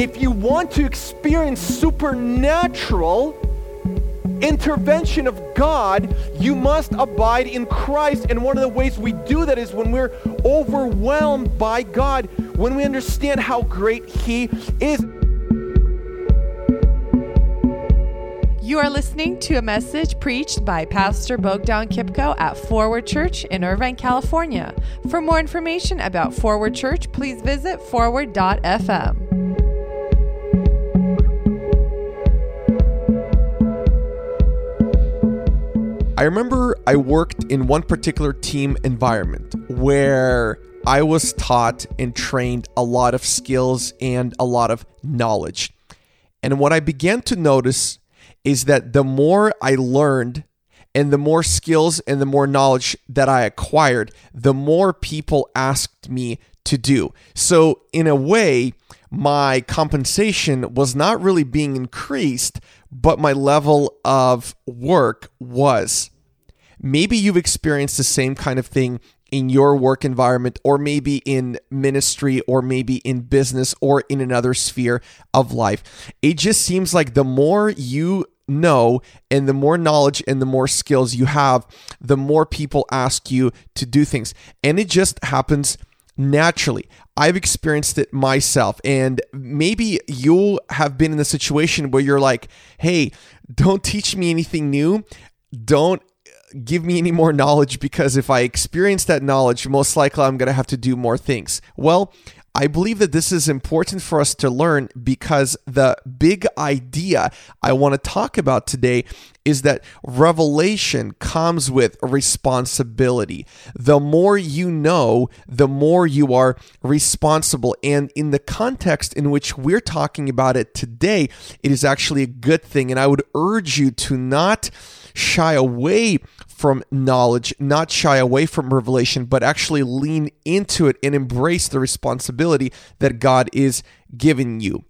if you want to experience supernatural intervention of God, you must abide in Christ. And one of the ways we do that is when we're overwhelmed by God, when we understand how great He is. You are listening to a message preached by Pastor Bogdan Kipko at Forward Church in Irvine, California. For more information about Forward Church, please visit forward.fm. I remember I worked in one particular team environment where I was taught and trained a lot of skills and a lot of knowledge. And what I began to notice is that the more I learned and the more skills and the more knowledge that I acquired, the more people asked me to do. So, in a way, my compensation was not really being increased, but my level of work was. Maybe you've experienced the same kind of thing in your work environment, or maybe in ministry, or maybe in business, or in another sphere of life. It just seems like the more you know and the more knowledge and the more skills you have, the more people ask you to do things. And it just happens naturally. I've experienced it myself. And maybe you have been in a situation where you're like, hey, don't teach me anything new. Don't give me any more knowledge because if I experience that knowledge, most likely I'm going to have to do more things. Well, I believe that this is important for us to learn because the big idea I want to talk about today is that revelation comes with responsibility. The more you know, the more you are responsible. And in the context in which we're talking about it today, it is actually a good thing. And I would urge you to not shy away from knowledge, not shy away from revelation, but actually lean into it and embrace the responsibility that God is giving you.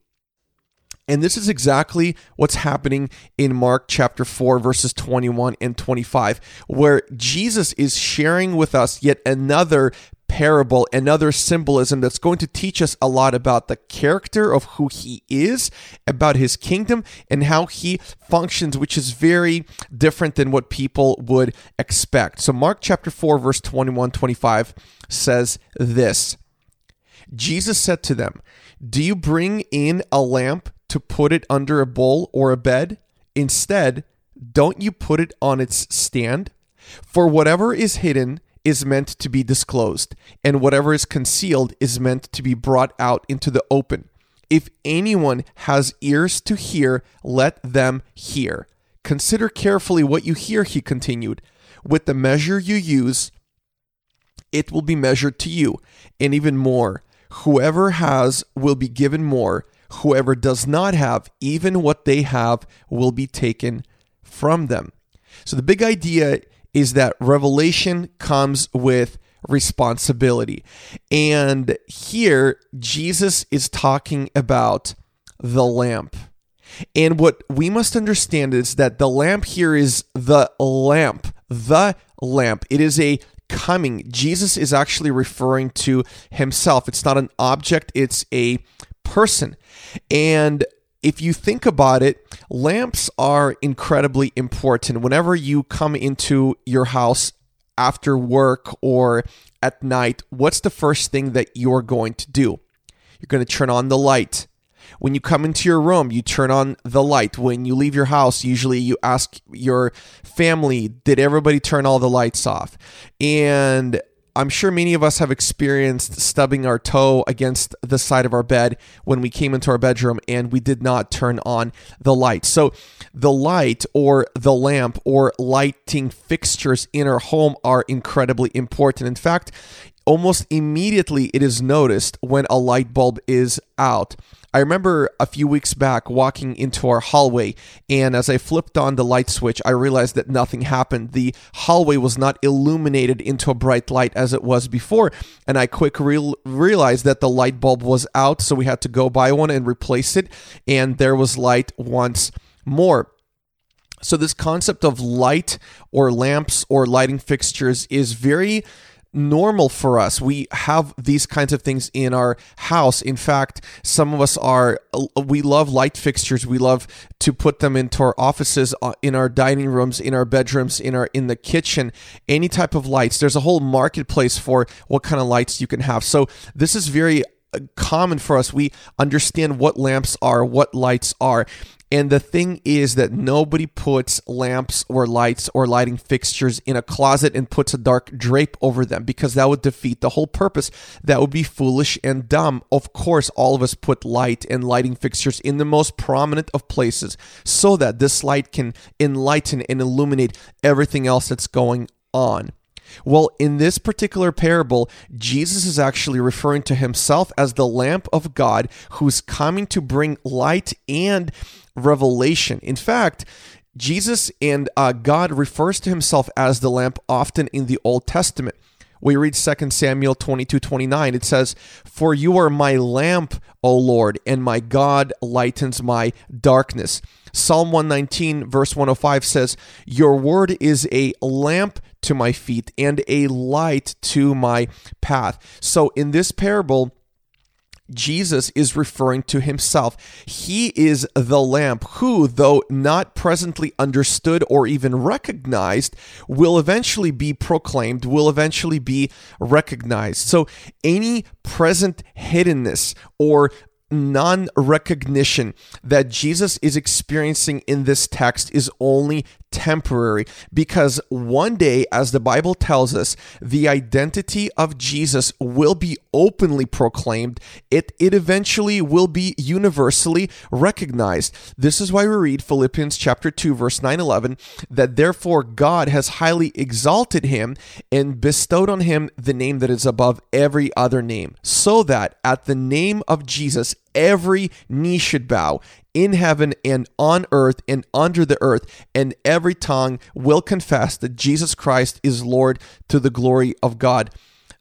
And this is exactly what's happening in Mark chapter 4, verses 21 and 25, where Jesus is sharing with us yet another parable, another symbolism that's going to teach us a lot about the character of who he is, about his kingdom, and how he functions, which is very different than what people would expect. So, Mark chapter 4, verse 21 25 says this Jesus said to them, Do you bring in a lamp to put it under a bowl or a bed? Instead, don't you put it on its stand? For whatever is hidden, is meant to be disclosed, and whatever is concealed is meant to be brought out into the open. If anyone has ears to hear, let them hear. Consider carefully what you hear, he continued. With the measure you use, it will be measured to you, and even more. Whoever has will be given more. Whoever does not have, even what they have, will be taken from them. So the big idea is that revelation comes with responsibility. And here, Jesus is talking about the lamp. And what we must understand is that the lamp here is the lamp, the lamp. It is a coming. Jesus is actually referring to himself. It's not an object, it's a person. And if you think about it, lamps are incredibly important. Whenever you come into your house after work or at night, what's the first thing that you're going to do? You're going to turn on the light. When you come into your room, you turn on the light. When you leave your house, usually you ask your family, Did everybody turn all the lights off? And I'm sure many of us have experienced stubbing our toe against the side of our bed when we came into our bedroom and we did not turn on the light. So, the light or the lamp or lighting fixtures in our home are incredibly important. In fact, almost immediately it is noticed when a light bulb is out. I remember a few weeks back walking into our hallway, and as I flipped on the light switch, I realized that nothing happened. The hallway was not illuminated into a bright light as it was before, and I quick re- realized that the light bulb was out, so we had to go buy one and replace it, and there was light once more. So, this concept of light or lamps or lighting fixtures is very normal for us. We have these kinds of things in our house. In fact, some of us are, we love light fixtures. We love to put them into our offices, uh, in our dining rooms, in our bedrooms, in our, in the kitchen, any type of lights. There's a whole marketplace for what kind of lights you can have. So this is very uh, common for us. We understand what lamps are, what lights are. And the thing is that nobody puts lamps or lights or lighting fixtures in a closet and puts a dark drape over them because that would defeat the whole purpose. That would be foolish and dumb. Of course, all of us put light and lighting fixtures in the most prominent of places so that this light can enlighten and illuminate everything else that's going on. Well, in this particular parable, Jesus is actually referring to himself as the lamp of God who's coming to bring light and revelation. In fact, Jesus and uh, God refers to himself as the lamp often in the Old Testament. We read 2 Samuel 22 29. It says, For you are my lamp, O Lord, and my God lightens my darkness. Psalm 119, verse 105 says, Your word is a lamp to my feet and a light to my path. So in this parable, Jesus is referring to himself. He is the lamp who, though not presently understood or even recognized, will eventually be proclaimed, will eventually be recognized. So, any present hiddenness or non recognition that Jesus is experiencing in this text is only temporary because one day, as the Bible tells us, the identity of Jesus will be openly proclaimed. It, it eventually will be universally recognized. This is why we read Philippians chapter 2, verse 9 11, that therefore God has highly exalted him and bestowed on him the name that is above every other name, so that at the name of Jesus, every knee should bow in heaven and on earth and under the earth, and every tongue will confess that Jesus Christ is Lord to the glory of God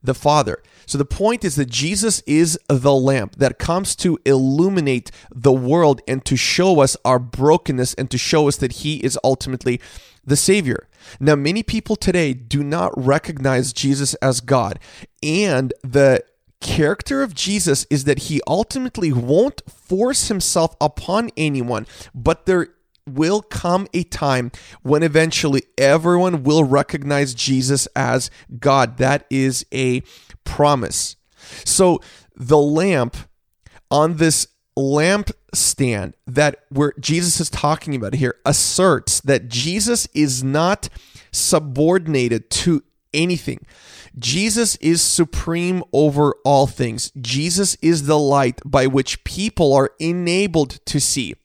the Father. So the point is that Jesus is the lamp that comes to illuminate the world and to show us our brokenness and to show us that He is ultimately the Savior. Now, many people today do not recognize Jesus as God, and the character of Jesus is that he ultimately won't force himself upon anyone, but there will come a time when eventually everyone will recognize Jesus as God. That is a promise. So the lamp on this lamp stand that where Jesus is talking about here asserts that Jesus is not subordinated to anything. Jesus is supreme over all things. Jesus is the light by which people are enabled to see.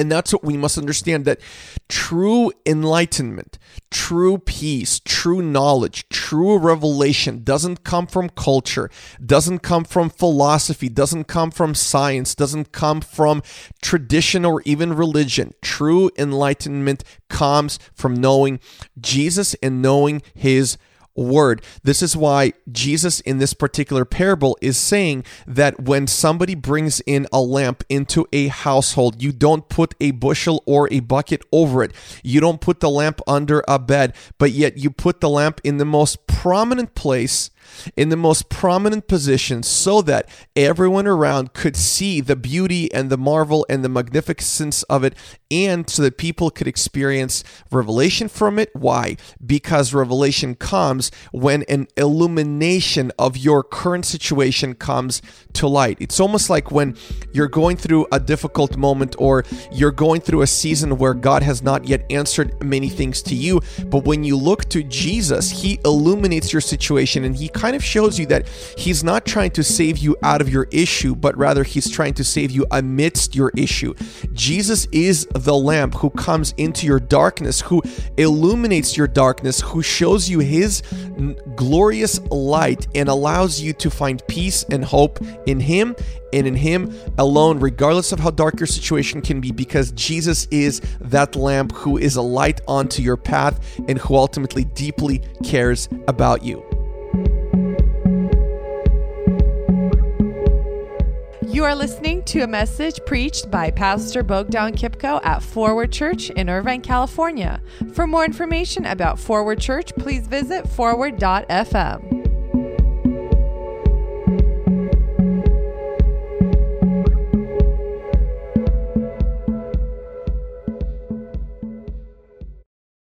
And that's what we must understand that true enlightenment, true peace, true knowledge, true revelation doesn't come from culture, doesn't come from philosophy, doesn't come from science, doesn't come from tradition or even religion. True enlightenment comes from knowing Jesus and knowing his word. This is why Jesus in this particular parable is saying that when somebody brings in a lamp into a household, you don't put a bushel or a bucket over it. You don't put the lamp under a bed, but yet you put the lamp in the most prominent place in the most prominent position so that everyone around could see the beauty and the marvel and the magnificence of it, and so that people could experience revelation from it. Why? Because revelation comes when an illumination of your current situation comes to light. It's almost like when you're going through a difficult moment or you're going through a season where God has not yet answered many things to you, but when you look to Jesus, He illuminates your situation and He kind of shows you that he's not trying to save you out of your issue, but rather he's trying to save you amidst your issue. Jesus is the lamp who comes into your darkness, who illuminates your darkness, who shows you his glorious light and allows you to find peace and hope in him and in him alone, regardless of how dark your situation can be, because Jesus is that lamp who is a light onto your path and who ultimately deeply cares about you. You are listening to a message preached by Pastor Bogdan Kipko at Forward Church in Irvine, California. For more information about Forward Church, please visit forward.fm.